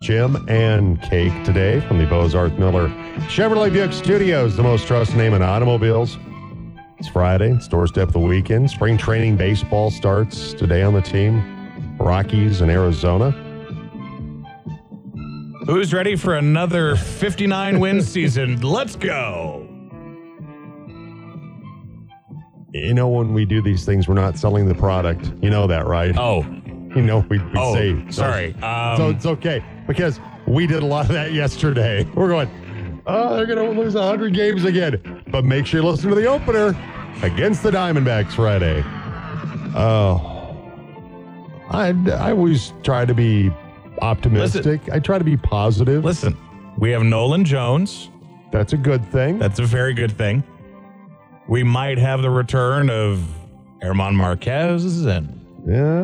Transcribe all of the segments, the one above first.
Jim and Cake today from the Bozarth Miller Chevrolet Buick Studios, the most trusted name in automobiles. It's Friday, it's doorstep of the weekend. Spring training baseball starts today on the team. Rockies in Arizona. Who's ready for another 59 win season? Let's go. You know, when we do these things, we're not selling the product. You know that, right? Oh, You know, we, we oh, say. sorry. Um, So it's okay because we did a lot of that yesterday. We're going, oh, they're going to lose 100 games again. But make sure you listen to the opener against the Diamondbacks Friday. Oh, I, I always try to be optimistic. I try to be positive. listen, we have Nolan Jones. That's a good thing. That's a very good thing. We might have the return of German Marquez and Yeah,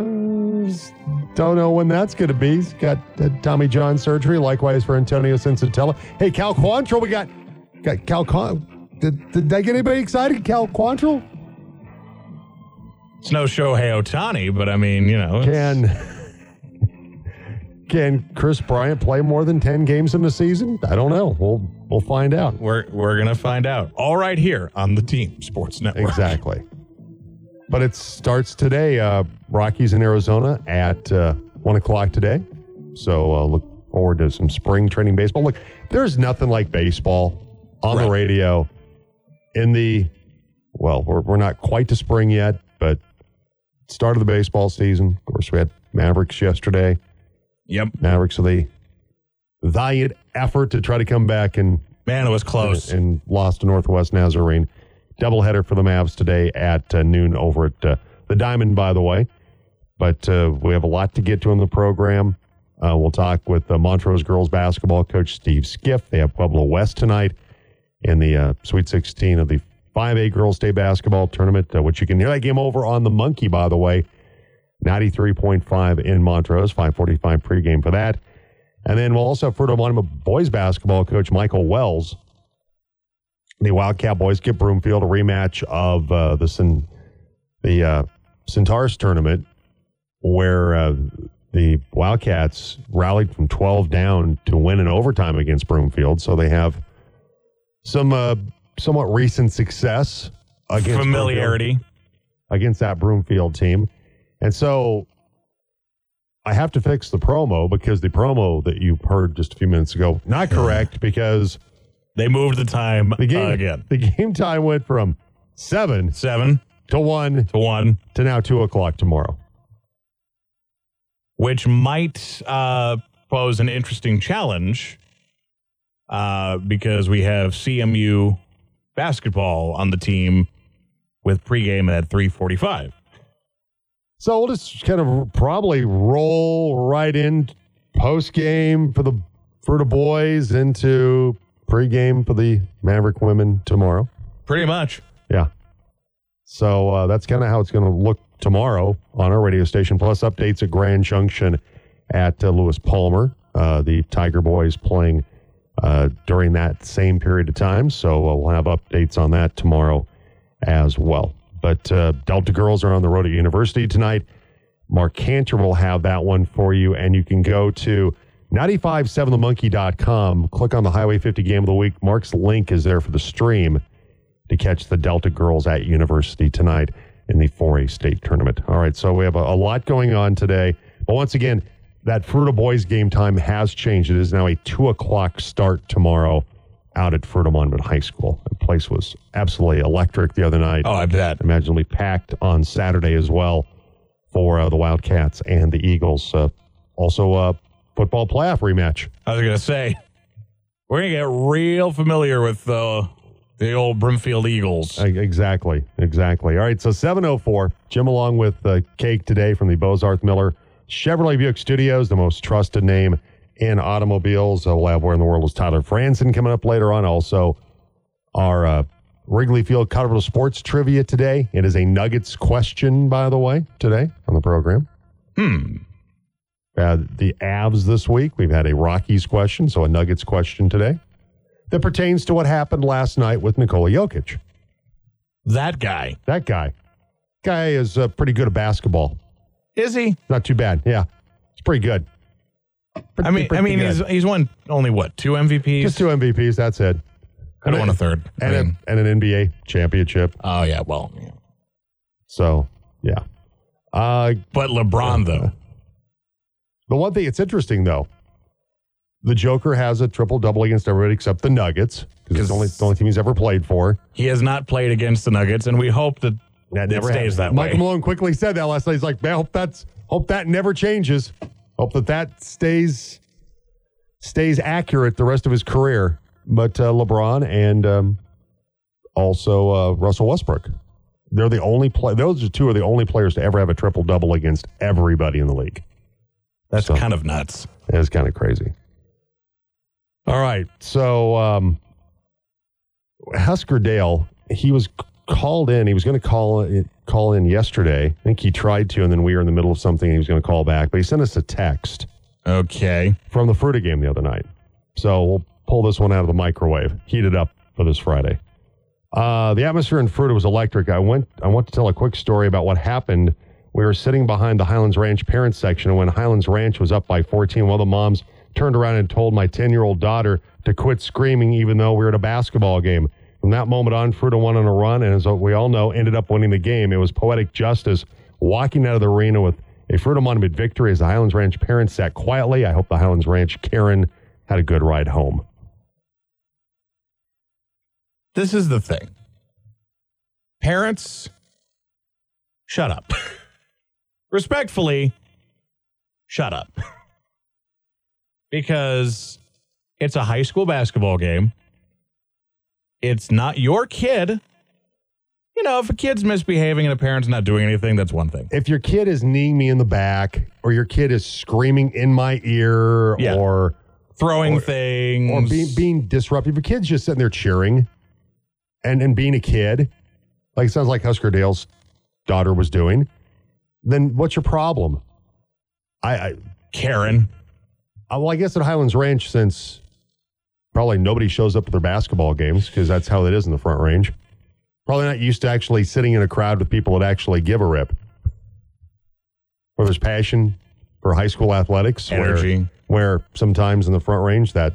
don't know when that's going to be. He's got uh, Tommy John surgery. Likewise for Antonio Senzatela. Hey, Cal Quantrill, we got got Cal. Con- did, did I get anybody excited? Cal Quantrill it's no Shohei Ohtani, but I mean, you know, it's- can can Kris Bryant play more than ten games in the season? I don't know. We'll we'll find out. we're we're gonna find out. All right, here on the Team Sports Network. Exactly. But it starts today. Uh, Rockies in Arizona at uh, one o'clock today. So uh, look forward to some spring training baseball. Look, there's nothing like baseball on the radio in the well, we're, we're not quite to spring yet, but start of the baseball season. Of course, we had Mavericks yesterday. Yep, Mavericks with the valiant effort to try to come back and man, it was close. and lost to Northwest Nazarene. Doubleheader for the Mavs today at uh, noon over at uh, the Diamond, by the way. But uh, we have a lot to get to in the program. Uh, we'll talk with uh, Montrose girls basketball coach Steve Skiff. They have Pueblo West tonight in the uh, Sweet 16 of the 5A Girls Day Basketball Tournament, which you can hear that game over on the Monkey, by the way. 93.5 in Montrose, 545 pregame for that. And then we'll also have Fruita Monument boys basketball coach Michael Wells the Wildcat boys get Broomfield a rematch of uh, the Cen- the uh, Centaurus tournament, where uh, the Wildcats rallied from 12 down to win in overtime against Broomfield. So they have some uh, somewhat recent success against Broomfield- Familiarity. against that Broomfield team, and so. I have to fix the promo because the promo that you heard just a few minutes ago not correct because They moved the time the game again. The game time went from seven Seven to one to one, to now two o'clock tomorrow. which might uh, pose an interesting challenge uh, because we have CMU basketball on the team with pregame at 345. So we'll just kind of probably roll right in post game for the for the boys into pregame for the Maverick women tomorrow. Pretty much. Yeah. So uh, that's kind of how it's going to look tomorrow on our radio station. Plus updates at Grand Junction at uh, Lewis Palmer. Uh, the Tiger Boys playing uh, during that same period of time. So uh, we'll have updates on that tomorrow as well. But uh, Delta girls are on the road at University tonight. Mark Cantor will have that one for you, and you can go to 957themonkey.com, click on the Highway 50 Game of the Week. Mark's link is there for the stream to catch the Delta girls at University tonight in the 4A state tournament. All right, so we have a, a lot going on today. But once again, that Fruita Boys game time has changed. It is now a 2 o'clock start tomorrow out at Fruita Monument High School. The place was absolutely electric the other night. Oh, I bet. Imaginably packed on Saturday as well for uh, the Wildcats and the Eagles. Uh, also, uh, football playoff rematch. I was to say, we're going to get real familiar with uh, the old Broomfield Eagles. Exactly, exactly. All right, so 704. Jim along with uh, Cake today from the Bozarth Miller Chevrolet Buick Studios, the most trusted name in automobiles. Uh, we'll have Where in the World is Tyler Franson coming up later on. Also, our uh, Wrigley Field Colorado Sports Trivia today. It is a Nuggets question, by the way, today on the program. Hmm. Uh, the Avs this week. We've had a Rockies question, so a Nuggets question today that pertains to what happened last night with Nikola Jokic. That guy. That guy. Guy is uh, pretty good at basketball. Is he? Not too bad. Yeah. It's pretty good. I mean, I mean, good. he's he's won only what two MVPs? just two MVPs. That's it. I don't want a third. I And, mean, a, and an NBA championship. oh yeah, well, yeah. So yeah. Uh, but LeBron though. The one thing it's interesting though, the Joker has a triple double against everybody except the Nuggets because it's the only, the only team he's ever played for. He has not played against the Nuggets, and we hope that That never stays happened. that Michael way. Malone quickly said that last night. He's like, man, I hope that's hope that never changes. Hope that that stays stays accurate the rest of his career. But uh, LeBron and um, also uh, Russell Westbrook, they're the only play. Those are two are the only players to ever have a triple double against everybody in the league. That's So- kind of nuts. It's kind of crazy. All right. So um, Husker Dale, he was called in. He was going to call it, call in yesterday. I think he tried to, and then we were in the middle of something. And he was going to call back, but he sent us a text Okay. from the Fruita game the other night. So we'll pull this one out of the microwave, heat it up for this Friday. Uh, the atmosphere in Fruita was electric. I went. I want to tell a quick story about what happened. We were sitting behind the Highlands Ranch parents section, and when Highlands Ranch was up by 14, one of the moms turned around and told my 10 year old daughter to quit screaming, even though we were at a basketball game. From that moment on, Fruita won on a run, and as we all know, ended up winning the game. It was poetic justice walking out of the arena with a Fruita Monument victory as the Highlands Ranch parents sat quietly. I hope the Highlands Ranch Karen had a good ride home. This is the thing. Parents, shut up. Respectfully, shut up. because it's a high school basketball game. It's not your kid. You know, if a kid's misbehaving and a parent's not doing anything, that's one thing. if your kid is kneeing me in the back or your kid is screaming in my ear Yeah. or Throwing Or- things. or being being disruptive, your kid's just sitting there cheering and and being a kid, like it sounds like Husker Dale's daughter was doing, then what's your problem? I, I Karen. uh, well, I guess at Highlands Ranch, since probably nobody shows up to their basketball games because that's how it is in the Front Range. Probably not used to actually sitting in a crowd with people that actually give a rip. Where there's passion for high school athletics, where- Energy. Where, sometimes in the Front Range that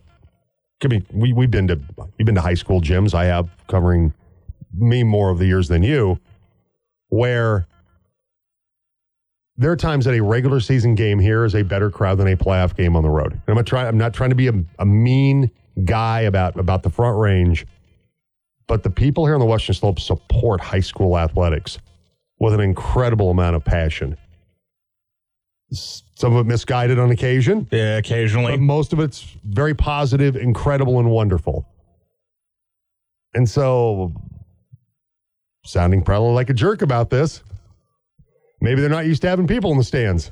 could be. We we've been to you've been to high school gyms. I have covering me more of the years than you, where there are times that a regular season game here is a better crowd than a playoff game on the road. And I'm not trying. I'm not trying to be a, a mean guy about about the Front Range, but the people here on the Western Slope support high school athletics with an incredible amount of passion. Some of it misguided on occasion, Yeah, occasionally. but most of it's very positive, incredible, and wonderful. And so, sounding probably like a jerk about this, maybe they're not used to having people in the stands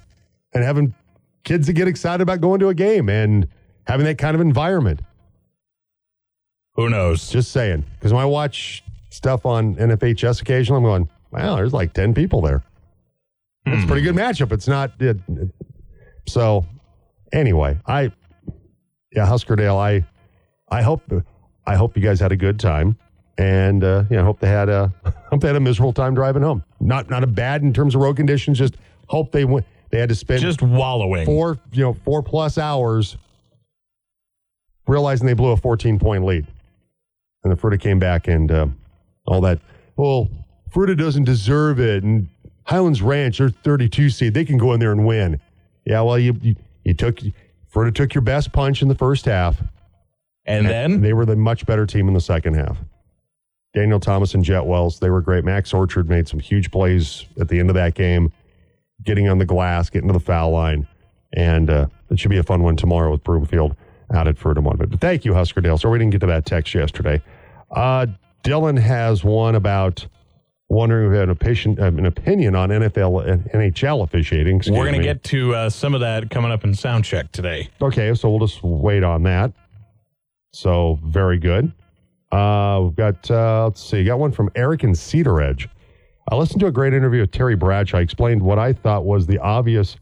and having kids that get excited about going to a game and having that kind of environment. Who knows? Just saying. Because when I watch stuff on NFHS occasionally, I'm going, wow, there's like 10 people there. It's a pretty good matchup. It's not. It, it- so, anyway, I, yeah, Husker Dale, I, I hope, I hope you guys had a good time. And, uh, yeah, I hope they had a, hope they had a miserable time driving home. Not, not a bad in terms of road conditions. Just hope they went, they had to spend Just wallowing. four, you know, four plus hours realizing they blew a 14 point lead. And the Fruita came back and uh, all that. Well, Fruita doesn't deserve it. And Highlands Ranch, they're 32 seed. They can go in there and win. Yeah, well, you, you, you took, Fruita took your best punch in the first half. and then They were the much better team in the second half. Daniel Thomas and Jet Wells, they were great. Max Orchard made some huge plays at the end of that game, getting on the glass, getting to the foul line. And uh, it should be a fun one tomorrow with Broomfield out at Furtamont. But thank you, Husker Dale. Sorry we didn't get to that text yesterday. Uh, Dylan has one about wondering if we had an opinion, uh, an opinion on NFL and NHL officiating. We're going to get to uh, some of that coming up in sound check today. Okay, so we'll just wait on that. So very good. Uh, we've got uh, let's see, got one from Eric in Cedar Edge. I listened to a great interview with Terry Bradshaw. I explained what I thought was the obvious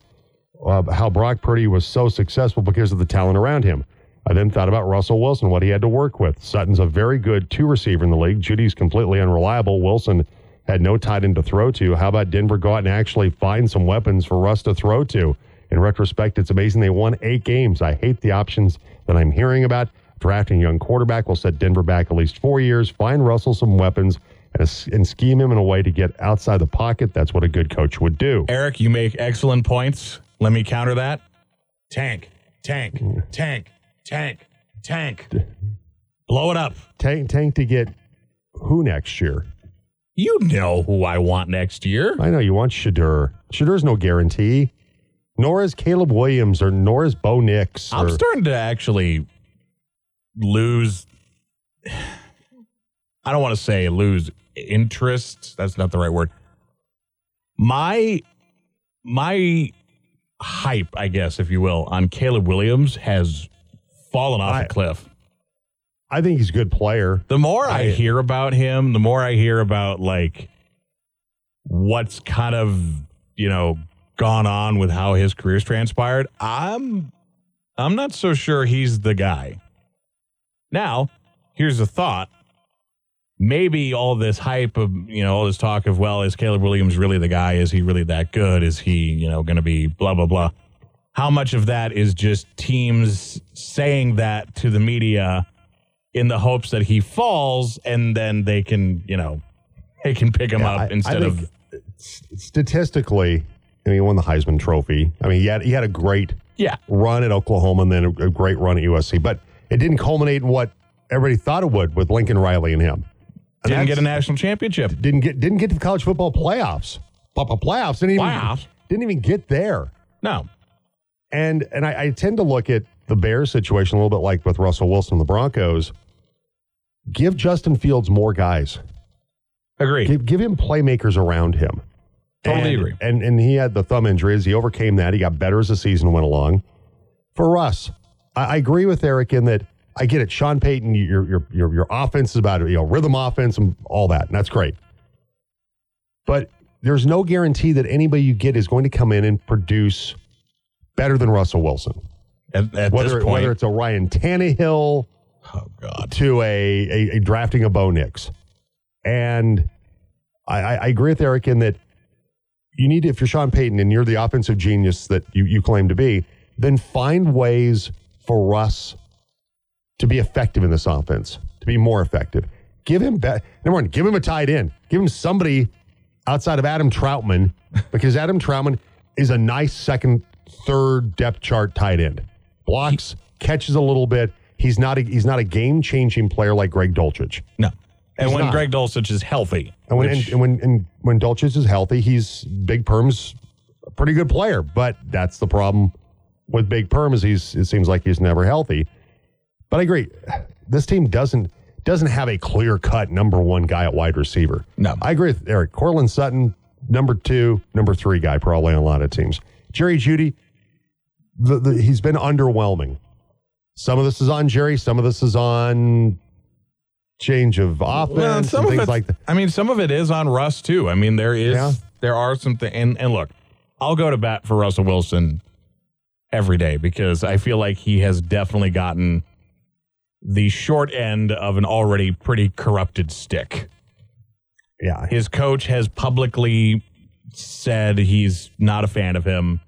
uh, how Brock Purdy was so successful because of the talent around him. I then thought about Russell Wilson, what he had to work with. Sutton's a very good two receiver in the league. Jeudy's completely unreliable. Wilson had no tight end to throw to. How about Denver go out and actually find some weapons for Russ to throw to? In retrospect, it's amazing they won eight games. I hate the options that I'm hearing about. Drafting a young quarterback will set Denver back at least four years, find Russell some weapons, and, and scheme him in a way to get outside the pocket. That's what a good coach would do. Eric, you make excellent points. Let me counter that. Tank, tank, tank, tank, tank. Blow it up. Tank, tank to get who next year? You know who I want next year. I know you want Shedeur. Shedeur's no guarantee. Nor is Caleb Williams or nor is Bo Nix. I'm starting to actually lose. I don't want to say lose interest. That's not the right word. My my hype, I guess, if you will, on Caleb Williams has fallen off I- a cliff. I think he's a good player. The more I, I- hear about him, the more I hear about like what's kind of, you know, gone on with how his career's transpired. I'm I'm not so sure he's the guy. Now, here's a thought. Maybe all this hype of, you know, all this talk of, well, is Caleb Williams really the guy? Is he really that good? Is he, you know, going to be blah, blah, blah? How much of that is just teams saying that to the media in the hopes that he falls and then they can, you know, they can pick him Yeah, up I- I instead think of, Statistically, I mean, he won the Heisman Trophy. I mean, he had, he had a great yeah. run at Oklahoma and then a, a great run at USC, but it didn't culminate in what everybody thought it would with Lincoln Riley and him. And Didn't get a national championship. didn't get didn't get to the college football playoffs. Papa playoffs didn't even Playoffs? didn't even get there. No. And and I, I tend to look at the Bears situation a little bit like with Russell Wilson and the Broncos. Give Justin Fields more guys. Agree. Give, give him playmakers around him. Totally and, agree. And and he had the thumb injuries. He overcame that. He got better as the season went along. For Russ, I, I agree with Eric in that I get it. Sean Payton, your your your your offense is about you know rhythm offense and all that, and that's great. But there's no guarantee that anybody you get is going to come in and produce better than Russell Wilson. At, at Whether this point, whether it's a Ryan Tannehill oh god, to a, a, a drafting a Bo Nix. And I, I, I agree with Eric in that you need, if you're Sean Payton and you're the offensive genius that you, you claim to be, then find ways for Russ to be effective in this offense, to be more effective. Give him, be- number one, give him a tight end. Give him somebody outside of Adam Trautman, because Adam Trautman is a nice second, third depth chart tight end. Blocks, catches a little bit. He's not a, he's not a game changing player like Greg Dulcich. no. And He's when not. Greg Dulcich is healthy, And when which- and, and when and when Dulcich is healthy, he's Big Perm's a pretty good player. But that's the problem with Big Perm is he's it seems like he's never healthy. But I agree, this team doesn't doesn't have a clear cut number one guy at wide receiver. No. I agree with Eric. Courtland Sutton, number two, number three guy probably on a lot of teams. Jerry Jeudy, the, the, he's been underwhelming. Some of this is on Jerry. Some of this is on change of offense well, some and things it, like that. I mean, some of it is on Russ too. I mean, there is Yeah. there are some things, and, and look, I'll go to bat for Russell Wilson every day because I feel like he has definitely gotten the short end of an already pretty corrupted stick. Yeah, His coach has publicly said he's not a fan of him.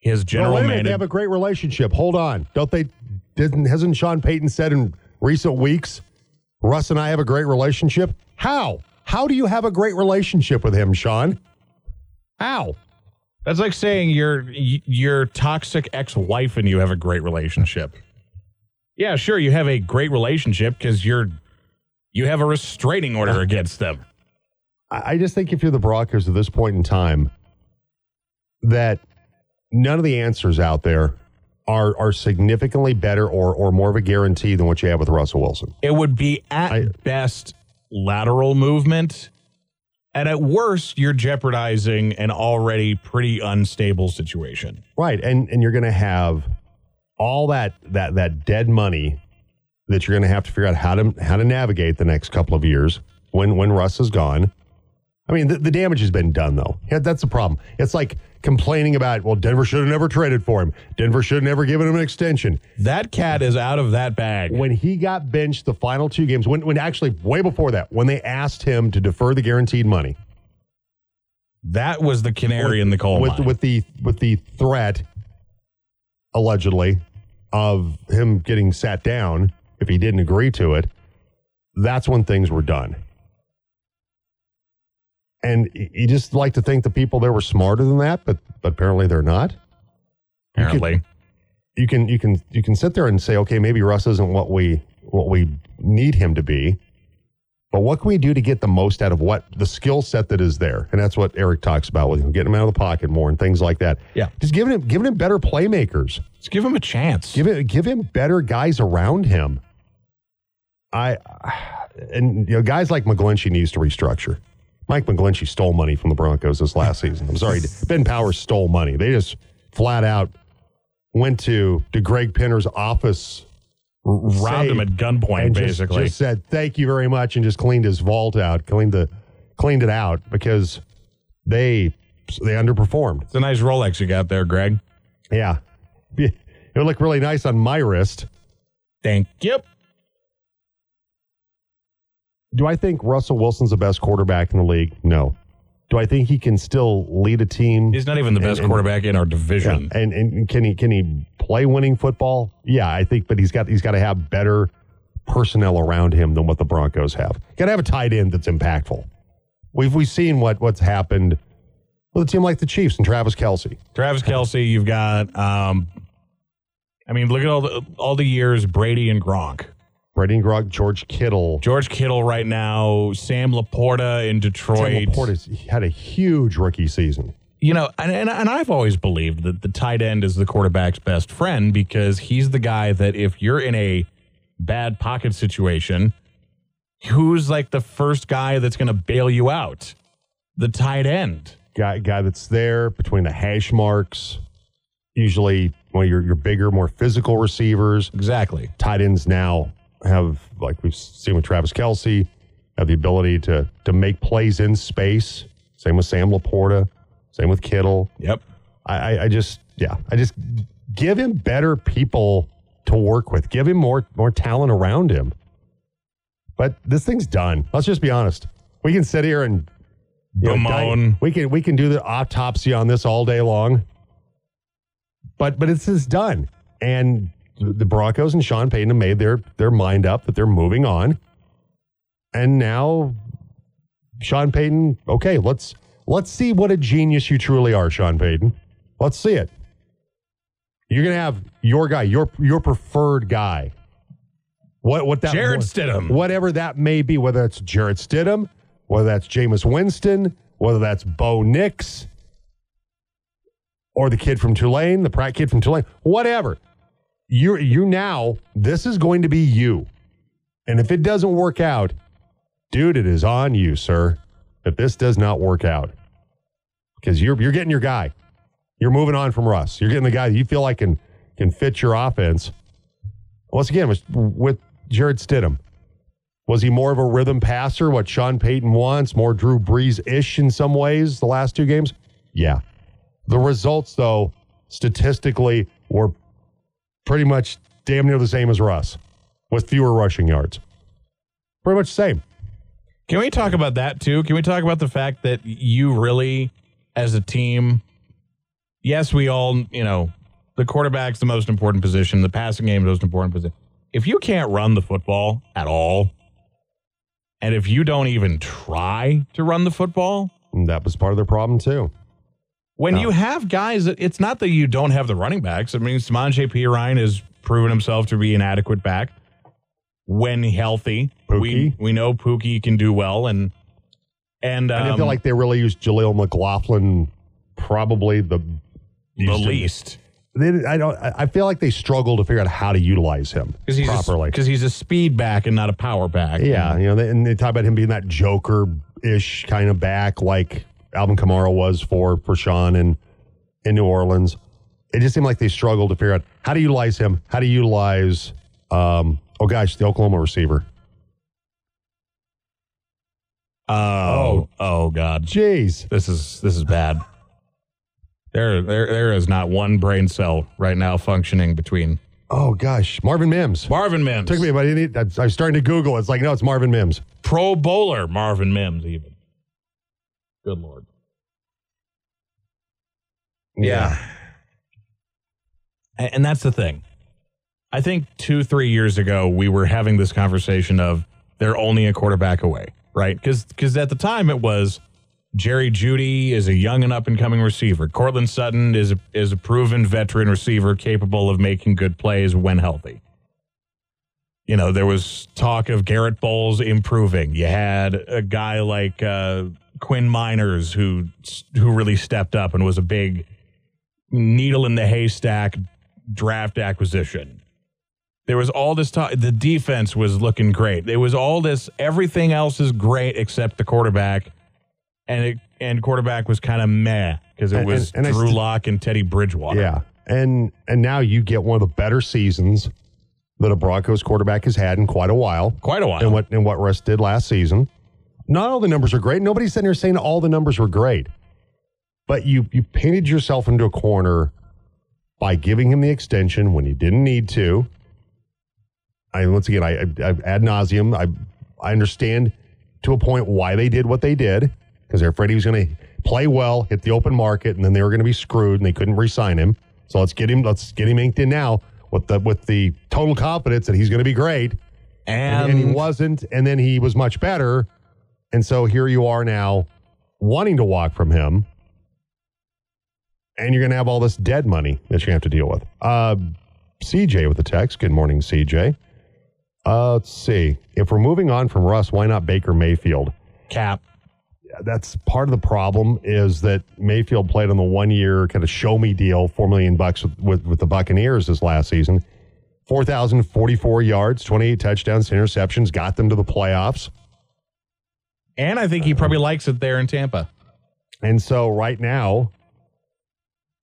His general minute. manager. They have a great relationship. Hold on. Don't they? Didn't hasn't Sean Payton said in recent weeks, Russ and I have a great relationship? How? How do you have a great relationship with him, Sean? How? That's like saying your your toxic ex-wife and you have a great relationship. Yeah, sure, you have a great relationship because you're you have a restraining order against them. I just think if you're the Broncos at this point in time, that none of the answers out there are are significantly better or or more of a guarantee than what you have with Russell Wilson. It would be at I- best lateral movement, and at worst, you're jeopardizing an already pretty unstable situation. Right, and and you're going to have all that that that dead money that you're going to have to figure out how to how to navigate the next couple of years when when Russ is gone. I mean, the, the damage has been done though. Yeah, that's the problem. It's like complaining about well, Denver should have never traded for him. Denver should have never given him an extension. That cat is out of that bag. When he got benched the final two games, when when actually way before that, when they asked him to defer the guaranteed money, That was the canary in the coal with mine. with the with the threat allegedly, of him getting sat down if he didn't agree to it, that's when things were done. And you just like to think the people there were smarter than that, but but apparently they're not. Apparently. You can you can you can sit there and say, okay, maybe Russ isn't what we what we need him to be. But what can we do to get the most out of what the skill set that is there? And that's what Eric talks about with him, getting him out of the pocket more and things like that. Yeah. Just giving him giving him better playmakers. Let's give him a chance. Give it give him better guys around him. I and you know, guys like McGlinchey needs to restructure. Mike McGlinchey stole money from the Broncos this last season. I'm sorry, Ben Powers stole money. They just flat out went to to Greg Penner's office, Robbed him at gunpoint, and just- just said thank you very much and just cleaned his vault out, cleaned the cleaned it out because they they underperformed. it's a nice Rolex you got there, Greg. Yeah, it would look really nice on my wrist. Thank you. Do I think Russell Wilson's the best quarterback in the league? No. Do I think he can still lead a team? He's not even the best and- quarterback in our Yeah. division. And and can he can he play winning football? Yeah, I think, but he's got he's got to have better personnel around him than what the Broncos have. Got to have a tight end that's impactful. We've we've seen what what's happened with a team like the Chiefs and Travis Kelce. Travis Kelce, you've got. Um, I mean, look at all the all the years Brady and Gronk. Brady and Gronk, George Kittle. George Kittle right now, Sam Laporta in Sam Detroit. Laporta's had a huge rookie season. You know, and, and and I've always believed that the tight end is the quarterback's best friend because he's the guy that if you're in a bad pocket situation, who's like the first guy that's going to bail you out? The tight end. guy guy that's there between the hash marks. Usually, one of your your bigger, more physical receivers. Exactly. Tight ends now have, like we've seen with Travis Kelce, have the ability to to make plays in space. Same with Sam Laporta. Same with Kittle. Yep. I, I, I just, yeah, I just give him better people to work with. Give him more more talent around him. But this thing's done. Let's just be honest. We can sit here and Bemoan. we can we can do the autopsy on this all day long. But but it's just done. And the Broncos and Sean Payton have made their their mind up that they're moving on. And now Sean Payton, okay, let's let's see what a genius you truly are, Sean Payton. Let's see it. You're gonna have your guy, your your preferred guy. What what that Jarrett Stidham. whatever that may be, whether it's Jarrett Stidham, whether that's Jameis Winston, whether that's Bo Nix, or the kid from Tulane, the Pratt kid from Tulane, whatever. You you now this is going to be you, and if it doesn't work out, dude, it is on you, sir. If this does not work out, because you're you're getting your guy, you're moving on from Russ. You're getting the guy that you feel like can can fit your offense. Once again, with, with Jarrett Stidham, was he more of a rhythm passer? What Sean Payton wants, more Drew Brees ish in some ways. The last two games, yeah. The results, though, statistically, were pretty much damn near the same as Russ, with fewer rushing yards. Pretty much the same. Can we talk about that too? Can we talk about the fact that you really, as a team, yes, we all, you know, the quarterback's the most important position, the passing game is the most important position. If you can't run the football at all, and if you don't even try to run the football, that was part of their problem too. When No. you have guys, it's not that you don't have the running backs. I mean, Samaje Perine has proven himself to be an adequate back when healthy. We Pookie. we know Pookie can do well, and and I didn't um, feel like they really used Jaleel McLaughlin probably the the least They, I don't. I feel like they struggle to figure out how to utilize him properly. because he's a speed back and not a power back. yeah, you know, they, and they talk about him being that Joker ish kind of back, like Alvin Kamara was for for Sean in in New Orleans. It just seemed like they struggled to figure out how to utilize him, how to utilize. Um, oh gosh, the Oklahoma receiver. Oh, oh God, Jeez, this is this is bad. There, there, there is not one brain cell right now functioning between oh gosh, Marvin Mims. Marvin Mims. Took me, but I, need, I I was starting to Google. It's like no, it's Marvin Mims. Pro Bowler Marvin Mims, even. Good lord. Yeah. And, and that's the thing. I think two, three years ago, we were having this conversation of they're only a quarterback away, right? Because at the time it was Jerry Jeudy is a young and up and coming receiver. Courtland Sutton is a, is a proven veteran receiver capable of making good plays when healthy. You know, there was talk of Garrett Bolles improving. You had a guy like uh, Quinn Meinerz who who really stepped up and was a big needle in the haystack draft acquisition. There was all this talk. The defense was looking great. There was all this. Everything else is great except the quarterback and it and quarterback was kind of meh because it was and- and Drew st- Lock and Teddy Bridgewater. Yeah. And and now you get one of the better seasons that a Broncos quarterback has had in quite a while. quite a while. And what and what Russ did last season. Not all the numbers are great. Nobody's sitting here saying all the numbers were great. But you you painted yourself into a corner by giving him the extension when you didn't need to. I once again I, I, I ad nauseum. I I understand to a point why they did what they did because they're afraid he was going to play well, hit the open market, and then they were going to be screwed and they couldn't re-sign him. So let's get him. Let's get him inked in now with the with the total confidence that he's going to be great and, and, he wasn't, and then he was much better, and so here you are now, wanting to walk from him, and you're going to have all this dead money that you have to deal with. Uh, CJ with the text. Good morning, CJ. Uh, let's see. If we're moving on from Russ, why not Baker Mayfield? cap. That's part of the problem is that Mayfield played on the one year kind of show me deal, four million bucks with, with, with the Buccaneers this last season. 4,044 yards, 28 touchdowns, interceptions, got them to the playoffs. And I think he probably likes it there in Tampa. And so right now,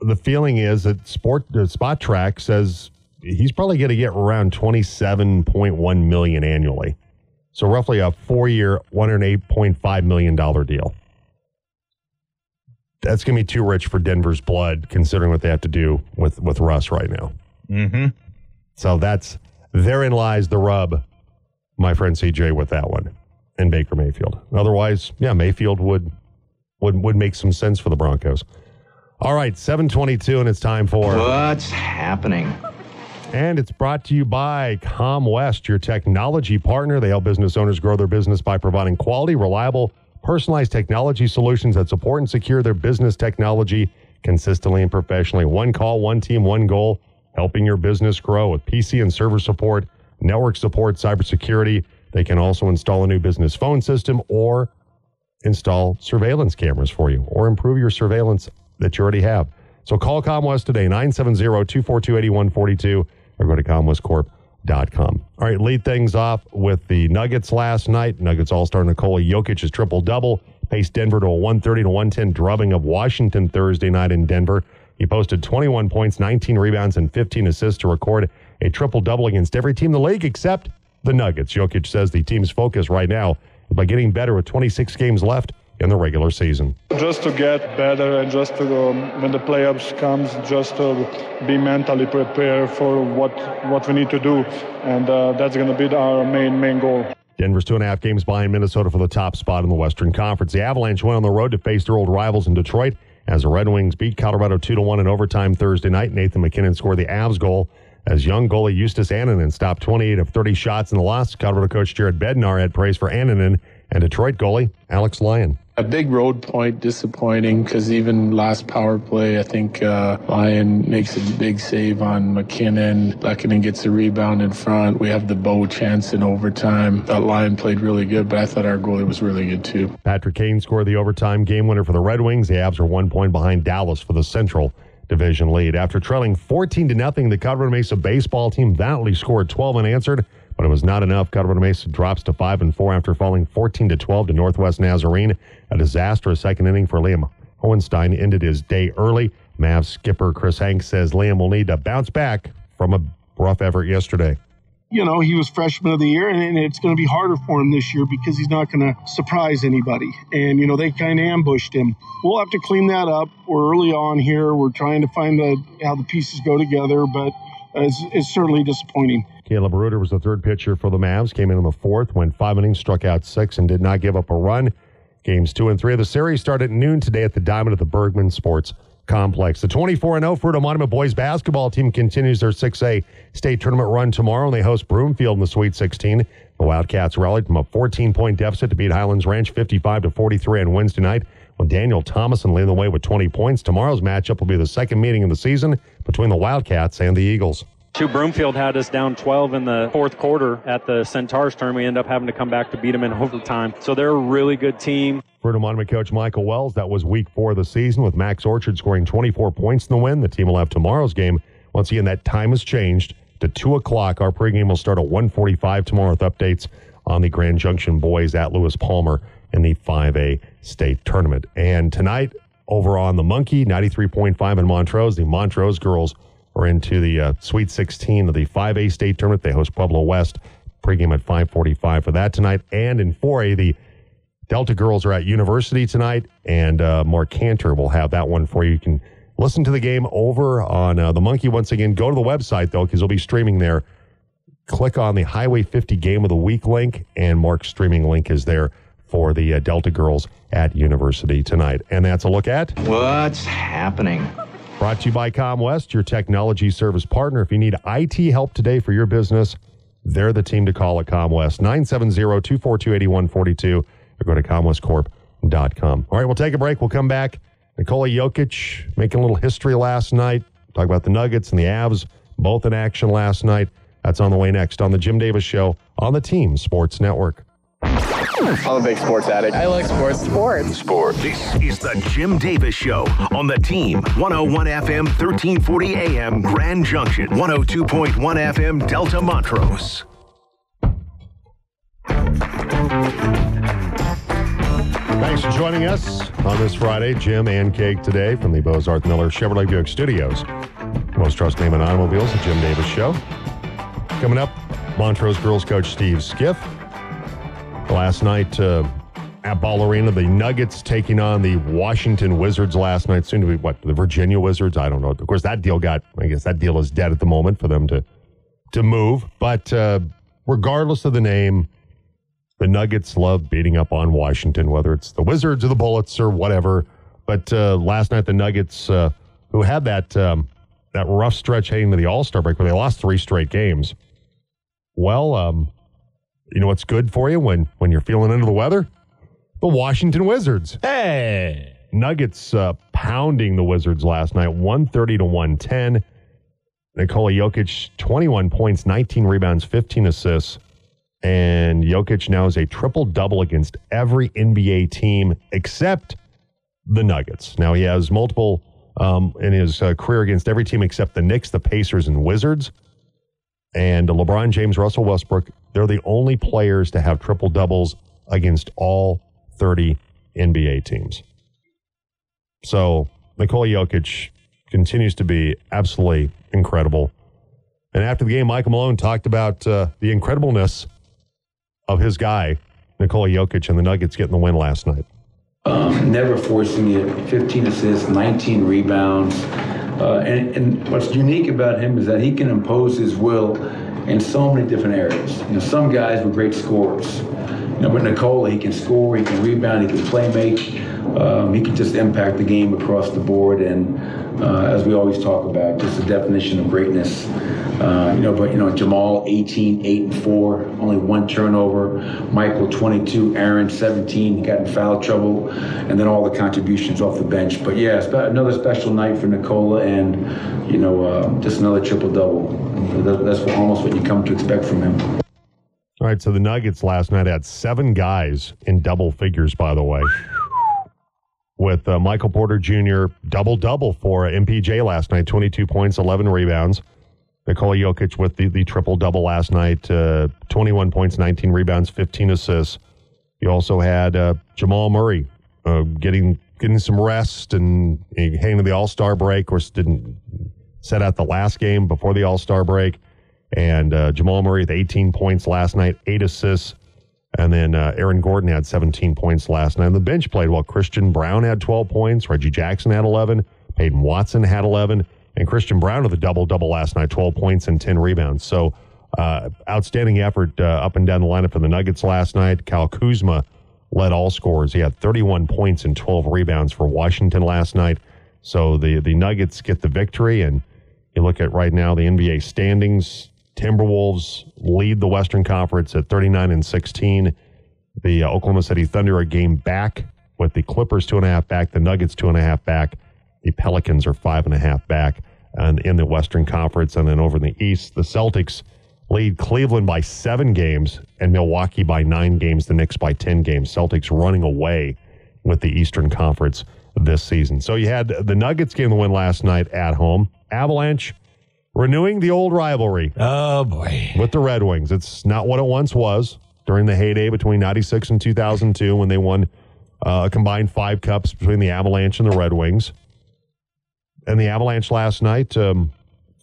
the feeling is that Sport uh, Spotrac says he's probably going to get around 27.1 million annually. So roughly a four-year, $108.5 million deal. That's going to be too rich for Denver's blood, considering what they have to do with, with Russ right now. Mm-hmm. So that's therein lies the rub, my friend CJ, with that one, and Baker Mayfield. Otherwise, yeah, Mayfield would would would make some sense for the Broncos. All right, seven twenty two, and it's time for What's happening? And it's brought to you by ComWest, your technology partner. They help business owners grow their business by providing quality, reliable, personalized technology solutions that support and secure their business technology consistently and professionally. One call, one team, one goal, helping your business grow with PC and server support, network support, cybersecurity. They can also install a new business phone system or install surveillance cameras for you or improve your surveillance that you already have. So call ComWest today, 970-242-8142 or go to comwestcorp.com. All right, lead things off with the Nuggets last night. Nuggets All-Star Nikola Jokic's triple-double paced Denver to a 130 to 110 drubbing of Washington Thursday night in Denver. He posted 21 points, 19 rebounds, and 15 assists to record a triple-double against every team in the league except the Nuggets. Jokic says the team's focus right now is by getting better with 26 games left in the regular season. just to get better and just to um, when the playoffs comes just to be mentally prepared for what what we need to do and uh, that's going to be our main main goal Denver's two and a half games behind Minnesota for the top spot in the Western Conference. The Avalanche went on the road to face their old rivals in Detroit as the Red Wings beat Colorado 2 to 1 in overtime Thursday night. Nathan MacKinnon scored the Avs goal as young goalie Justus Annunen stopped 28 of 30 shots in the loss. Colorado coach Jared Bednar had praise for Annunen and Detroit goalie Alex Lyon. A big road point, disappointing because even last power play, I think uh, Lyon makes a big save on MacKinnon. Lehkonen gets a rebound in front. We have the bow chance in overtime. That Lyon played really good, but I thought our goalie was really good too. Patrick Kane scored the overtime game winner for the Red Wings. The Avs are one point behind Dallas for the Central Division lead. After trailing 14 to nothing, the Colorado Mesa baseball team valiantly scored 12 unanswered, but it was not enough. Colorado Mesa drops to 5 and 4 after falling 14 to 12 to Northwest Nazarene. A disastrous second inning for Liam Hohenstein ended his day early. Mavs skipper Chris Hanks says Liam will need to bounce back from a rough effort yesterday. you know, he was freshman of the year, and, it's going to be harder for him this year because he's not going to surprise anybody. And, you know, they kind of ambushed him. We'll have to clean that up. We're early on here. We're trying to find the how the pieces go together, but it's, it's certainly disappointing. Caleb Reuter was the third pitcher for the Mavs. Came in in the fourth, went five innings, struck out six, and did not give up a run. Games two and three of the series start at noon today at the Diamond at the Bergman Sports complex. The 24 0 Fruita Monument boys basketball team continues their 6A state tournament run tomorrow, and they host Broomfield in the Sweet 16. The Wildcats rallied from a 14 point deficit to beat Highlands Ranch 55 to 43 on Wednesday night. When Daniel Thomason leading the way with 20 points, tomorrow's matchup will be the second meeting of the season between the Wildcats and the Eagles. Two Broomfield had us down 12 in the fourth quarter at the Centaurs turn. We end up having to come back to beat them in overtime. So they're a really good team. Fruita Monument coach Michael Wells, that was week four of the season with Max Orchard scoring 24 points in the win. The team will have tomorrow's game. Once again, that time has changed to 2 o'clock. Our pregame will start at 145 tomorrow with updates on the Grand Junction boys at Lewis Palmer in the 5A state tournament. And tonight, over on the Monkey, 93.5 in Montrose, the Montrose girls are into the uh, Sweet 16 of the 5A state tournament. They host Pueblo West. Pregame at 545 for that tonight. And in 4A, the Delta girls are at University tonight, and uh, Mark Cantor will have that one for you. You can listen to the game over on uh, the Monkey once again. Go to the website, though, because they'll be streaming there. Click on the Highway 50 Game of the Week link, and Mark's streaming link is there for the uh, Delta girls at University tonight. And that's a look at what's happening. Brought to you by ComWest, your technology service partner. If you need IT help today for your business, they're the team to call at ComWest. 970-242-8142 or go to comwestcorp.com. All right, we'll take a break. We'll come back. Nikola Jokic making a little history last night. Talk about the Nuggets and the Avs, both in action last night. That's on the way next on the Jim Davis Show on the Team Sports Network. I'm a big sports addict. I like sports. Sports. Sports. This is the Jim Davis Show on the team. 101 FM, 1340 AM, Grand Junction. 102.1 FM, Delta Montrose. Thanks for joining us on this Friday. Jim and Cake today from the Bozarth Miller Chevrolet Buick Studios. Most trust name in automobiles, the Jim Davis Show. Coming up, Montrose girls coach Steve Skiff Last night uh, at Ball Arena, the Nuggets taking on the Washington Wizards last night. Soon to be what the Virginia Wizards. I don't know. Of course, that deal got. I guess that deal is dead at the moment for them to to move. But uh, regardless of the name, the Nuggets love beating up on Washington, whether it's the Wizards or the Bullets or whatever. But uh, last night, the Nuggets, uh, who had that um, that rough stretch heading to the All Star break, where they lost three straight games. Well, um, you know what's good for you when when you're feeling under the weather? The Washington Wizards. Hey, Nuggets uh, pounding the Wizards last night, 130 to 110. Nikola Jokic, 21 points, 19 rebounds, 15 assists. And Jokic now is a triple double against every NBA team except the Nuggets. Now he has multiple um, in his uh, career against every team except the Knicks, the Pacers, and Wizards. And LeBron James, Russell Westbrook, they're the only players to have triple doubles against all 30 NBA teams. So Nikola Jokic continues to be absolutely incredible. And after the game, Michael Malone talked about uh, the incredibleness of his guy, Nikola Jokic, and the Nuggets getting the win last night. Um, never forcing it, 15 assists, 19 rebounds. Uh, and, and what's unique about him is that he can impose his will in so many different areas. You know, some guys were great scorers. But Nikola, he can score, he can rebound, he can play make. Um, he can just impact the game across the board. And uh, as we always talk about, just the definition of greatness. Uh, you know, but you know, Jamal 18, 8 and 4, only one turnover. Michael 22, Aaron 17, he got in foul trouble, and then all the contributions off the bench. But yeah, another special night for Nikola, and you know, uh, just another triple double. That's almost what you come to expect from him. All right, so the Nuggets last night had seven guys in double figures, by the way. With uh, Michael Porter Jr. double double for MPJ last night 22 points, 11 rebounds. Nikola Jokic with the, the triple double last night uh, 21 points, 19 rebounds, 15 assists. You also had uh, Jamal Murray uh, getting getting some rest and heading to the All Star break. Of course, didn't set out the last game before the All Star break. And uh, Jamal Murray with 18 points last night, eight assists. And then uh, Aaron Gordon had 17 points last night. And the bench played well. Christian Braun had 12 points. Reggie Jackson had 11. Peyton Watson had 11. And Christian Braun with a double double last night, 12 points and 10 rebounds. So uh, outstanding effort uh, up and down the lineup for the Nuggets last night. Kyle Kuzma led all scorers. He had 31 points and 12 rebounds for Washington last night. So the the Nuggets get the victory, and you look at right now the NBA standings. Timberwolves lead the Western Conference at 39 and 16. The uh, Oklahoma City Thunder a game back with the Clippers two and a half back, the Nuggets two and a half back, the Pelicans are five and a half back, and in the Western Conference, and then over in the East, the Celtics lead Cleveland by seven games and Milwaukee by nine games, the Knicks by 10 games. Celtics running away with the Eastern Conference this season. So you had the Nuggets game the win last night at home. Avalanche renewing the old rivalry. Oh, boy. With the Red Wings. It's not what it once was during the heyday between 96 and 2002 when they won uh, a combined five cups between the Avalanche and the Red Wings. And the Avalanche last night um,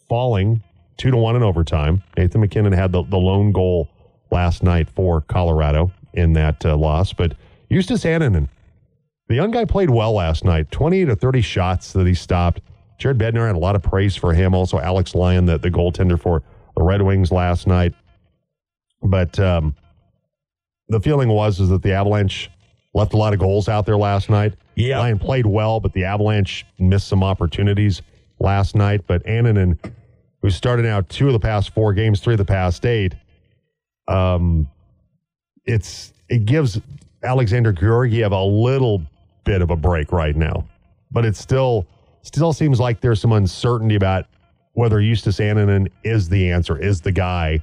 falling two to one in overtime. Nathan MacKinnon had the, the lone goal last night for Colorado in that uh, loss. But Justus Annunen, the young guy played well last night. 20 to 30 shots that he stopped. Jared Bednar had a lot of praise for him. Also, Alex Lyon, the, the goaltender for the Red Wings last night. But um, the feeling was is that the Avalanche left a lot of goals out there last night. Yeah. Lyon played well, but the Avalanche missed some opportunities last night. But Annunen who started out two of the past four games, three of the past eight. Um, it's it gives Alexander Georgiev a little bit of a break right now, but it's still still seems like there's some uncertainty about whether Justus Annunen is the answer, is the guy.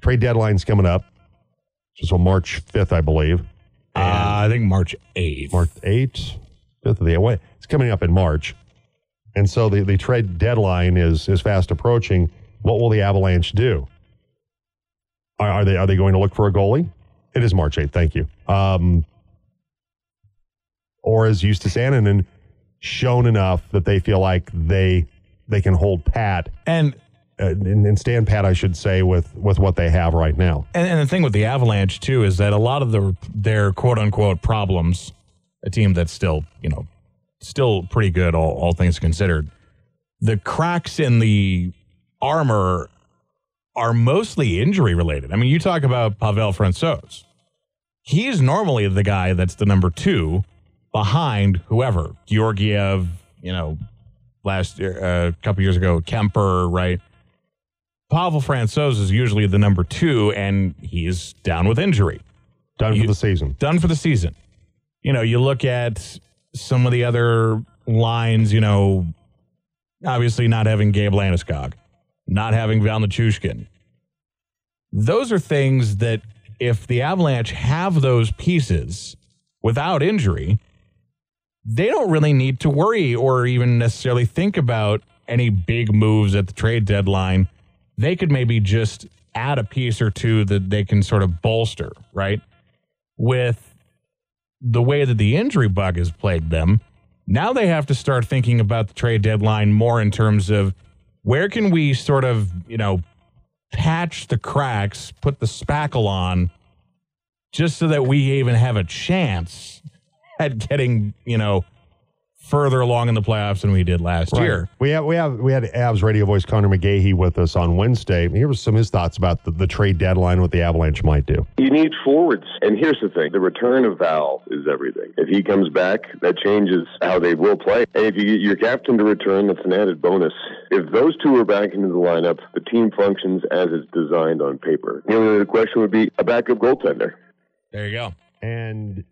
Trade deadline's coming up, on March 5th, I believe. Uh, I think March 8th. March 8th, 5th of the way. It's coming up in March. And so the, the trade deadline is is fast approaching. What will the Avalanche do? Are, are they are they going to look for a goalie? It is March 8th. Thank you. Um, or is Justus Annunen shown enough that they feel like they they can hold pat and uh, and, and stand pat, I should say, with with what they have right now. And, and the thing with the Avalanche too is that a lot of the their quote unquote problems, a team that's still you know still pretty good, all, all things considered. The cracks in the armor are mostly injury related. I mean, you talk about Pavel Francouz. He's normally the guy that's the number two behind whoever Georgiev, you know, last year, a uh, couple years ago, Kemper, right? Pavel Francouz is usually the number two, and he's down with injury. Done for the season. Done for the season. You know, you look at some of the other lines, you know, obviously not having Gabe Landeskog, not having Val Nichushkin. Those are things that if the Avalanche have those pieces without injury, they don't really need to worry or even necessarily think about any big moves at the trade deadline. They could maybe just add a piece or two that they can sort of bolster, right? With the way that the injury bug has plagued them, now they have to start thinking about the trade deadline more in terms of where can we sort of, you know, patch the cracks, put the spackle on, just so that we even have a chance at getting, you know, further along in the playoffs than we did last right. year. We have we have we had Avs radio voice Conor McGahey with us on Wednesday. Here was some of his thoughts about the, the trade deadline, what the Avalanche might do. You need forwards, and here's the thing: the return of Val is everything. If he comes back, that changes how they will play. And if you get your captain to return, that's an added bonus. If those two are back into the lineup, the team functions as it's designed on paper. The only other question would be a backup goaltender. There you go. And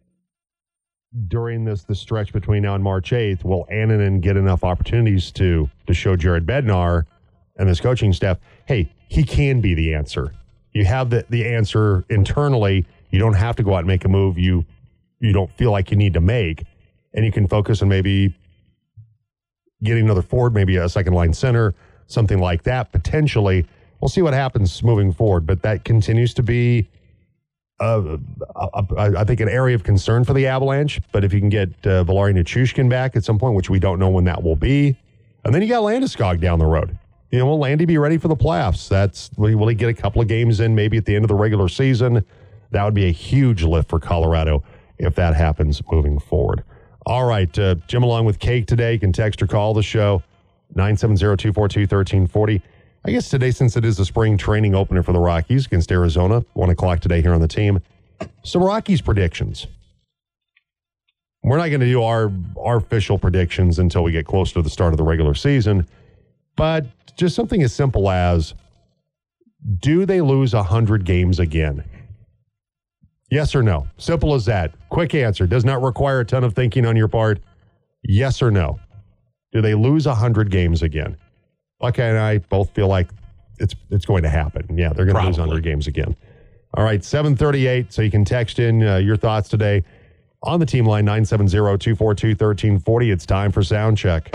during this the stretch between now and March 8th, will Annunen get enough opportunities to to show Jared Bednar and this coaching staff, hey, he can be the answer. You have the, the answer internally. You don't have to go out and make a move you you don't feel like you need to make. And you can focus on maybe getting another forward, maybe a second line center, something like that, potentially. We'll see what happens moving forward. But that continues to be uh, I think an area of concern for the Avalanche. But if you can get uh, Valeri Nichushkin back at some point, which we don't know when that will be, and then you got Landeskog down the road. You know, will Landy be ready for the playoffs? That's will he get a couple of games in maybe at the end of the regular season? That would be a huge lift for Colorado if that happens moving forward. All right, uh, Jim along with Cake today. You can text or call the show 970 242 1340. I guess today, since it is a spring training opener for the Rockies against Arizona, one o'clock today here on the team. Some Rockies predictions. We're not going to do our, our official predictions until we get closer to the start of the regular season, but just something as simple as do they lose 100 games again? Yes or no? Simple as that. Quick answer. Does not require a ton of thinking on your part. Yes or no? Do they lose 100 games again? Buckeye and I both feel like it's it's going to happen. Yeah, they're going to lose 100 games again. All right, 738. So you can text in uh, your thoughts today on the team line 970-242-1340. It's time for sound check.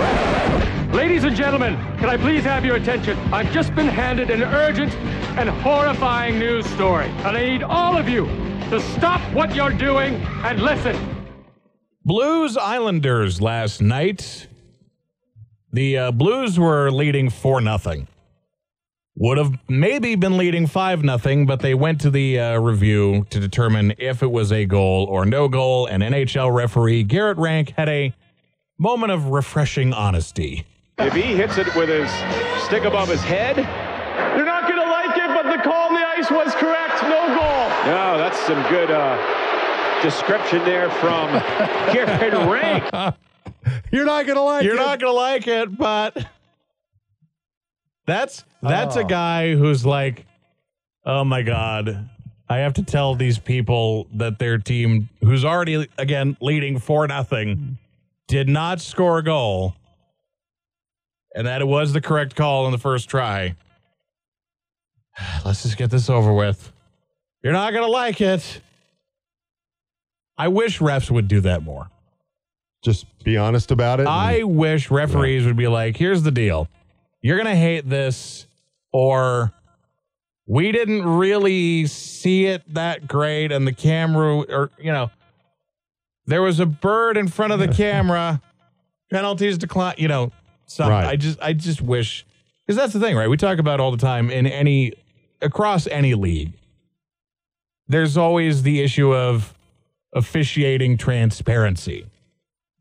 Ladies and gentlemen, can I please have your attention? I've just been handed an urgent and horrifying news story, and I need all of you to stop what you're doing and listen. Blues Islanders last night. The uh, Blues were leading 4 nothing. Would have maybe been leading 5 nothing, but they went to the uh, review to determine if it was a goal or no goal, and NHL referee Garrett Rank had a moment of refreshing honesty. If he hits it with his stick above his head, You're not going to like it, but the call on the ice was correct. No goal. no, that's some good uh, description there from Garrett Rank. You're not going to like You're it. not gonna like it, but that's that's a Oh. guy who's like, oh my god, I have to tell these people that their team, who's already again leading four nothing, did not score a goal, and that it was the correct call in the first try. Let's just get this over with. You're not gonna like it. I wish refs would do that more. Just be honest about it. I wish referees would be like, here's the deal. You're going to hate this, or we didn't really see it that great, and the camera, or, you know, there was a bird in front of the camera, penalties decline, you know, something. Right. I just, I just wish, because that's the thing, right? We talk about all the time in any, across any league. There's always the issue of officiating transparency.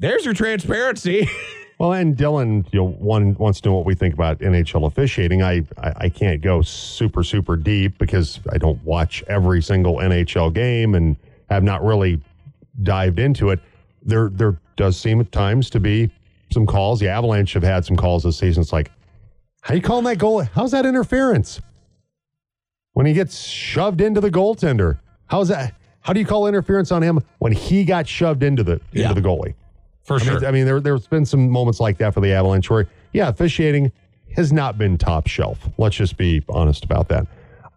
There's your transparency. Well, and Dylan, you know, one wants to know what we think about NHL officiating. I, I I can't go super super deep because I don't watch every single NHL game and have not really dived into it. There there does seem at times to be some calls. The Avalanche have had some calls this season. It's like, how you calling that goal? How's that interference? When he gets shoved into the goaltender, how's that? How do you call interference on him when he got shoved into the into Yeah. the goalie? For I mean. I mean, there, there's been some moments like that for the Avalanche where, yeah, officiating has not been top shelf. Let's just be honest about that.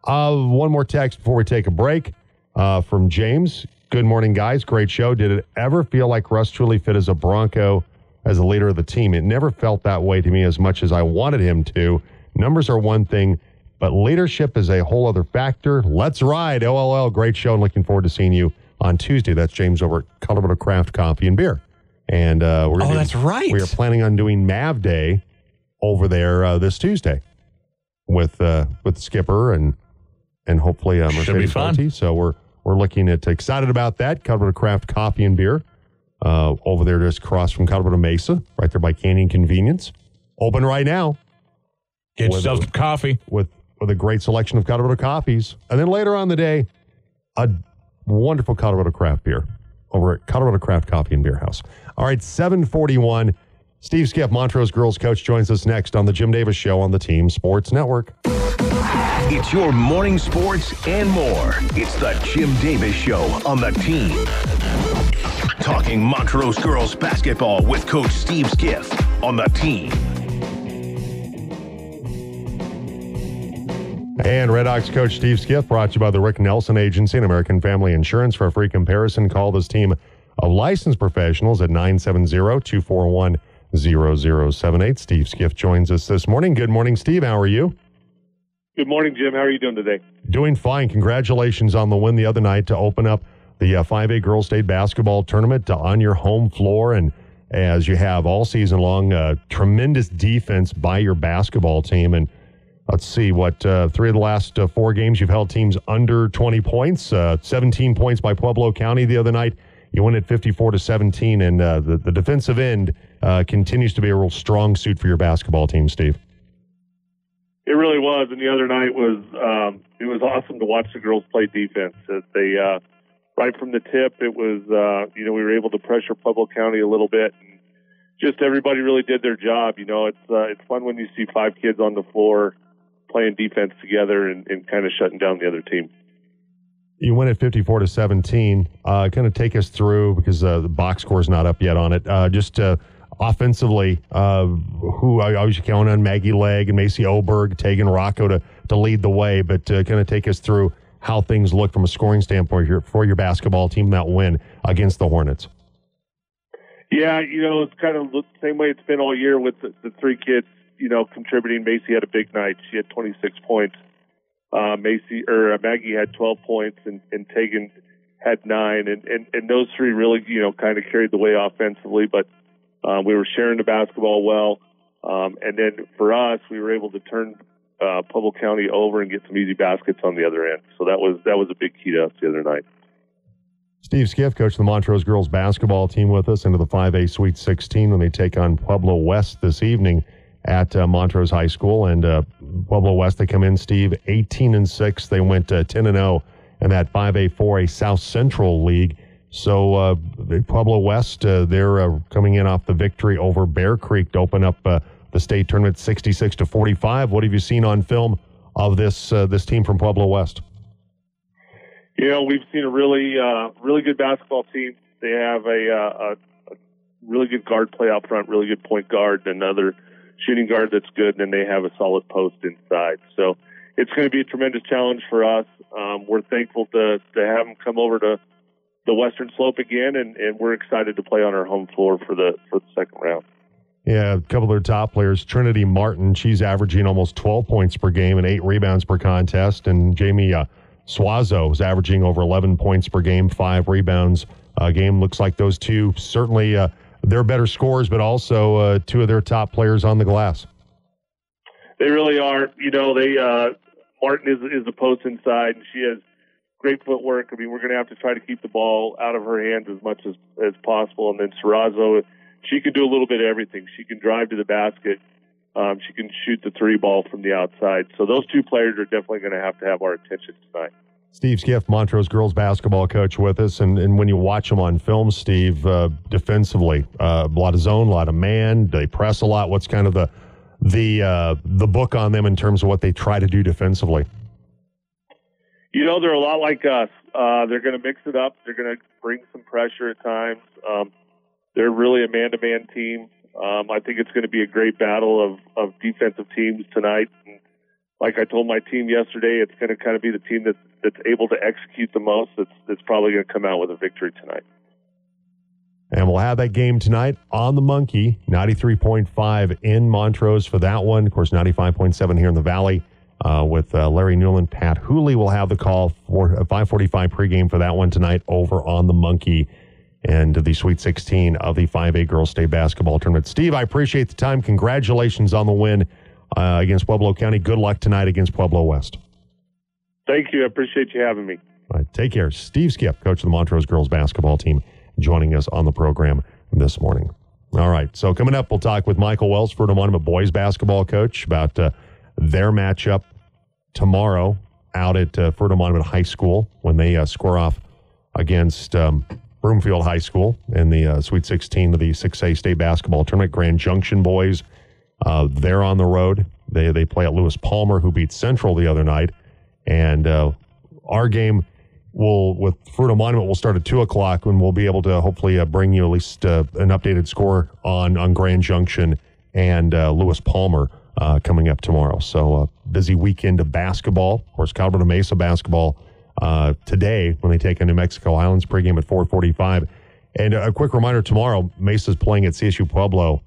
Uh, one more text before we take a break uh, from James. Good morning, guys. Great show. Did it ever feel like Russ truly fit as a Bronco as a leader of the team? It never felt that way to me as much as I wanted him to. Numbers are one thing, but leadership is a whole other factor. Let's ride. OLL, great show, and looking forward to seeing you on Tuesday. That's James over at Colorado Craft Coffee and Beer. And uh, we're Oh, gonna- that's right. We are planning on doing Mav Day over there uh, this Tuesday with uh, with Skipper and and hopefully uh, Should be Mercedes fun. Monti. So we're we're looking at excited about that. Colorado Craft Coffee and Beer uh, over there just across from Colorado Mesa, right there by Canyon Convenience. Open right now Get With- yourself some coffee. with with a great selection of Colorado coffees, and then later on in the day, a wonderful Colorado craft beer over at Colorado Craft Coffee and Beer House. All right, seven forty one. Steve Skiff, Montrose girls coach, joins us next on the Jim Davis Show on the Team Sports Network. It's your morning sports and more. It's the Jim Davis Show on the team. Talking Montrose girls basketball with Coach Steve Skiff on the team. And Red Hawks coach Steve Skiff brought to you by the Rick Nelson Agency and American Family Insurance. For a free comparison, call this team of licensed professionals at 970-241-0078. Steve Skiff joins us this morning. Good morning, Steve. How are you? Good morning, Jim. How are you doing today? Doing fine. Congratulations on the win the other night to open up the uh, 5A Girls State Basketball Tournament uh, on your home floor. And as you have all season long, uh, tremendous defense by your basketball team. And let's see, what, uh, three of the last uh, four games you've held teams under 20 points, uh, 17 points by Pueblo County the other night. You win at 54 to 17. And uh, the, the defensive end uh, continues to be a real strong suit for your basketball team, Steve. It really was, and the other night was um, it was awesome to watch the girls play defense. They uh, right from the tip, it was you know we were able to pressure Pueblo County a little bit. And just everybody really did their job. You know, it's it's fun when you see five kids on the floor playing defense together and, and kind of shutting down the other team. You win at 54 to 17. Uh, kind of take us through because uh, the box score is not up yet on it. Uh, just uh, offensively, uh, who I was counting on Maggie Legg and Macy Oberg, Tegan Rocco to, to lead the way, but uh, kind of take us through how things look from a scoring standpoint here for your basketball team that win against the Hornets. Yeah, you know, it's kind of the same way it's been all year with the, the three kids, you know, contributing. Macy had a big night. She had 26 points. Uh, Macy or uh, Maggie had 12 points, and, and Tegan had nine, and, and and those three really, you know, kind of carried the way offensively. But uh, we were sharing the basketball well, um, and then for us, we were able to turn uh, Pueblo County over and get some easy baskets on the other end. So that was that was a big key to us the other night. Steve Skiff, coach of the Montrose girls basketball team, with us into the 5A Sweet 16 when they take on Pueblo West this evening at uh, Montrose High School. And uh, Pueblo West, they come in, Steve, 18 and 6. They went uh, 10 and 0 in that 5A 4A South Central League. So uh, Pueblo West, uh, they're coming in off the victory over Bear Creek to open up the state tournament 66 to 45. What have you seen on film of this this team from Pueblo West? You know, we've seen a really, really good basketball team. They have a, a, a really good guard play out front, really good point guard, and another shooting guard that's good, and then they have a solid post inside. So it's going to be a tremendous challenge for us. Um, we're thankful to, to have them come over to the Western Slope again, and, and we're excited to play on our home floor for the for the second round. Yeah, a couple of their top players, Trinity Martin, she's averaging almost 12 points per game and eight rebounds per contest, and Jamie uh, Suazo is averaging over 11 points per game, five rebounds a game. Looks like those two certainly uh, they're better scorers, but also uh, two of their top players on the glass. They really are. You know, they uh, Martin is is the post inside, and she has great footwork. I mean, we're going to have to try to keep the ball out of her hands as much as as possible. And then Suazo, she can do a little bit of everything. She can drive to the basket. Um, she can shoot the three ball from the outside. So those two players are definitely going to have to have our attention tonight. Steve Skiff, Montrose girls basketball coach, with us, and, and when you watch them on film, Steve, uh, defensively, uh, a lot of zone, a lot of man, they press a lot. What's kind of the the uh, the book on them in terms of what they try to do defensively? You know, they're a lot like us. Uh, they're going to mix it up. They're going to bring some pressure at times. Um, they're really a man-to-man team. Um, I think it's going to be a great battle of, of defensive teams tonight. Like I told my team yesterday, it's going to kind of be the team that's, that's able to execute the most that's, that's probably going to come out with a victory tonight. And we'll have that game tonight on the Monkey, 93.5 in Montrose for that one. Of course, 95.7 here in the Valley uh, with uh, Larry Newland. Pat Hooley will have the call for a 545 pregame for that one tonight over on the Monkey and the Sweet 16 of the 5A Girls State Basketball Tournament. Steve, I appreciate the time. Congratulations on the win uh, against Pueblo County. Good luck tonight against Pueblo West. Thank you. I appreciate you having me. All right, take care. Steve Skiff, coach of the Montrose girls basketball team, joining us on the program this morning. All right. So coming up, we'll talk with Michael Wellsford, a boys basketball coach, about uh, their matchup tomorrow out at uh, Monument High School when they uh, score off against um, Broomfield High School in the uh, Sweet 16 of the 6A state basketball tournament. Grand Junction boys, uh, they're on the road. They they play at Lewis Palmer, who beat Central the other night, and uh, our game will with Fruita Monument will start at two o'clock, and we'll be able to hopefully uh, bring you at least uh, an updated score on on Grand Junction and uh, Lewis Palmer. coming up tomorrow. So, a busy weekend of basketball. Of course, Colorado Mesa basketball uh, today when they take on New Mexico Highlands pregame at 445. And a quick reminder tomorrow, Mesa's playing at CSU Pueblo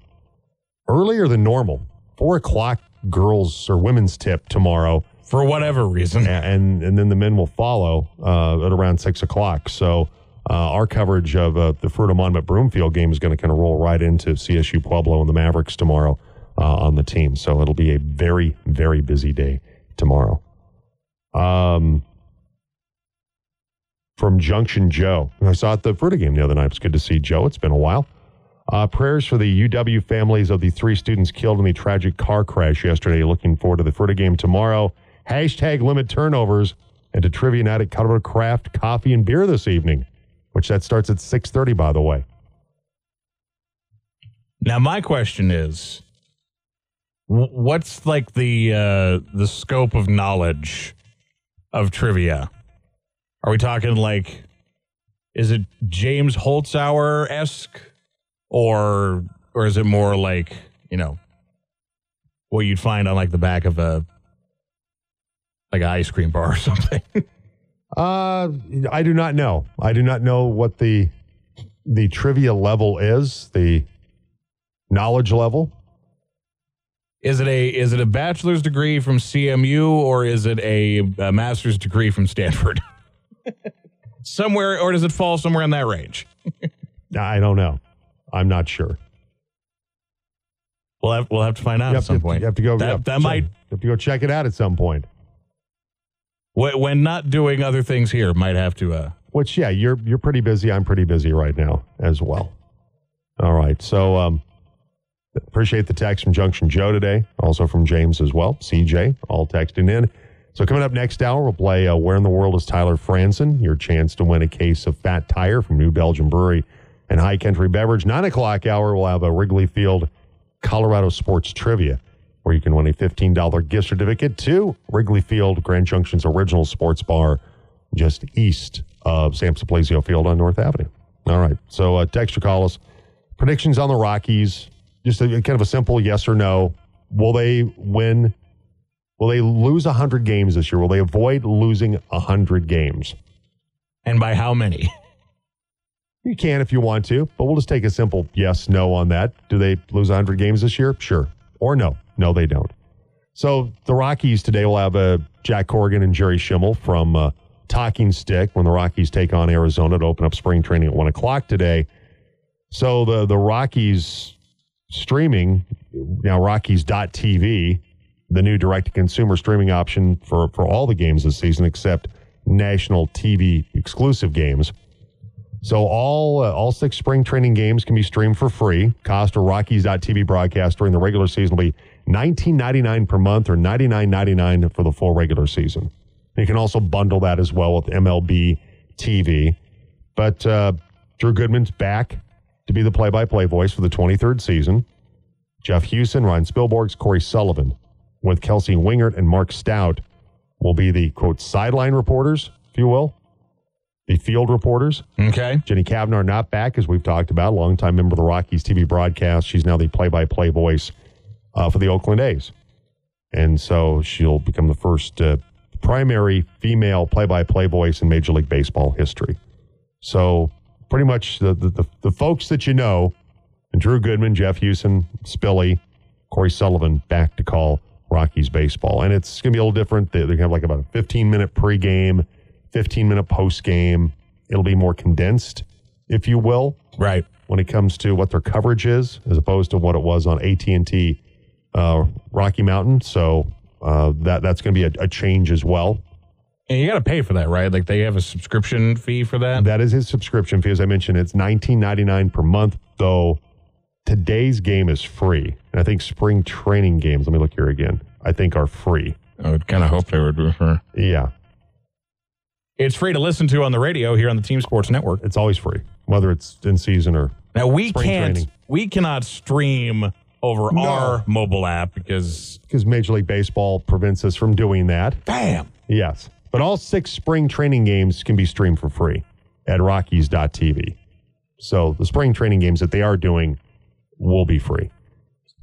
earlier than normal. Four o'clock girls or women's tip tomorrow. For whatever reason. And, and then the men will follow uh, at around six o'clock. So uh, our coverage of uh, the Fruita Monument Broomfield game is going to kind of roll right into CSU Pueblo and the Mavericks tomorrow uh, on the team. So it'll be a very, very busy day tomorrow. Um, from Junction Joe. I saw at the Fruita game the other night. It's good to see Joe. It's been a while. Uh, prayers for the UW families of the three students killed in the tragic car crash yesterday. Looking forward to the Fruita game tomorrow. Hashtag limit turnovers. and to trivia night at Colorado Craft Coffee and Beer this evening, which that starts at 6.30, by the way. Now, my question is, what's like the uh, the scope of knowledge of trivia? Are we talking like, is it James Holzhauer esque, or or is it more like you know what you'd find on like the back of a like an ice cream bar or something? Uh, I do not know. I do not know what the the trivia level is, the knowledge level. Is it a is it a bachelor's degree from CMU or is it a, a master's degree from Stanford? somewhere, or does it fall somewhere in that range? I don't know. I'm not sure. We'll have we'll have to find out at some to, point. you have to go. That, have that check- might you have to go check it out at some point. when not doing other things here might have to. Uh, Which, yeah, you're you're pretty busy. I'm pretty busy right now as well. All right, so um, appreciate the text from Junction Joe today, also from James as well. CJ, all texting in. So coming up next hour, we'll play uh, "Where in the World is Tyler Franson?" Your chance to win a case of Fat Tire from New Belgium Brewery and High Country Beverage. Nine o'clock hour, we'll have a Wrigley Field Colorado Sports Trivia, where you can win a fifteen dollar gift certificate to Wrigley Field, Grand Junction's original sports bar, just east of Sam Suplizio Field on North Avenue. All right, so uh, text or call us. Predictions on the Rockies. Just a, kind of a simple yes or no. Will they win? Will they lose 100 games this year? Will they avoid losing 100 games? and by how many? You can if you want to, but we'll just take a simple yes, no on that. Do they lose 100 games this year? Sure. Or no. No, they don't. So the Rockies today will have uh, Jack Corrigan and Jerry Schemmel from uh, Talking Stick when the Rockies take on Arizona to open up spring training at 1 o'clock today. So the, the Rockies streaming, now Rockies.tv, the new direct-to-consumer streaming option for, for all the games this season except national TV exclusive games. So all uh, all six spring training games can be streamed for free. Cost of Rockies.tv broadcast during the regular season will be $19.99 per month or $99.99 for the full regular season. You can also bundle that as well with MLB TV. But uh, Drew Goodman's back to be the play-by-play voice for the 23rd season. Jeff Huson, Ryan Spilborgs, Cory Sullivan, with Kelsey Wingert and Marc Stout will be the quote sideline reporters, if you will the field reporters. Okay. Jenny Cavnar not back, as we've talked about, a longtime member of the Rockies TV broadcast. She's now the play-by-play voice uh, for the Oakland A's, and so she'll become the first uh, primary female play-by-play voice in Major League Baseball history. So pretty much the the, the, the folks that you know, and Drew Goodman, Jeff Huson, Spilly, Cory Sullivan, back to call Rockies baseball, and it's going to be a little different. They, they have like about a 15-minute pregame. 15 minute post game. It'll be more condensed, if you will, right? When it comes to what their coverage is, as opposed to what it was on AT and T uh, Rocky Mountain. So uh, that that's going to be a, a change as well. And you got to pay for that, right? Like they have a subscription fee for that. That is his subscription fee. As I mentioned, it's 19.99 per month. Though today's game is free, and I think spring training games. Let me look here again. I think are free. I would kind of hope they would be for. Yeah, It's free to listen to on the radio here on the Team Sports Network. it's always free, whether it's in season or Now we Spring can't training. we cannot stream over No. our mobile app because because Major League Baseball prevents us from doing that. Damn. Yes. But all six spring training games can be streamed for free at Rockies.tv. So the spring training games that they are doing will be free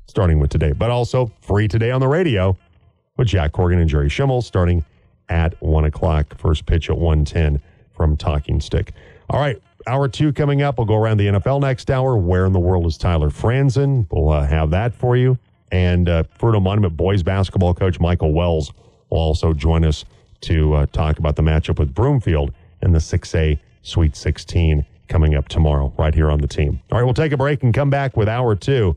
starting with today, but also free today on the radio with Jack Corrigan and Jerry Schemmel starting at one o'clock. First pitch at 110 from Talking Stick. All right. Hour two coming up. We'll go around the NFL next hour. Where in the world is Tyler Franzen? We'll uh, have that for you. And uh, Fruita Monument boys basketball coach Michael Wells will also join us to uh, talk about the matchup with Broomfield in the 6A Sweet 16 coming up tomorrow, right here on the team. All right, we'll take a break and come back with hour two.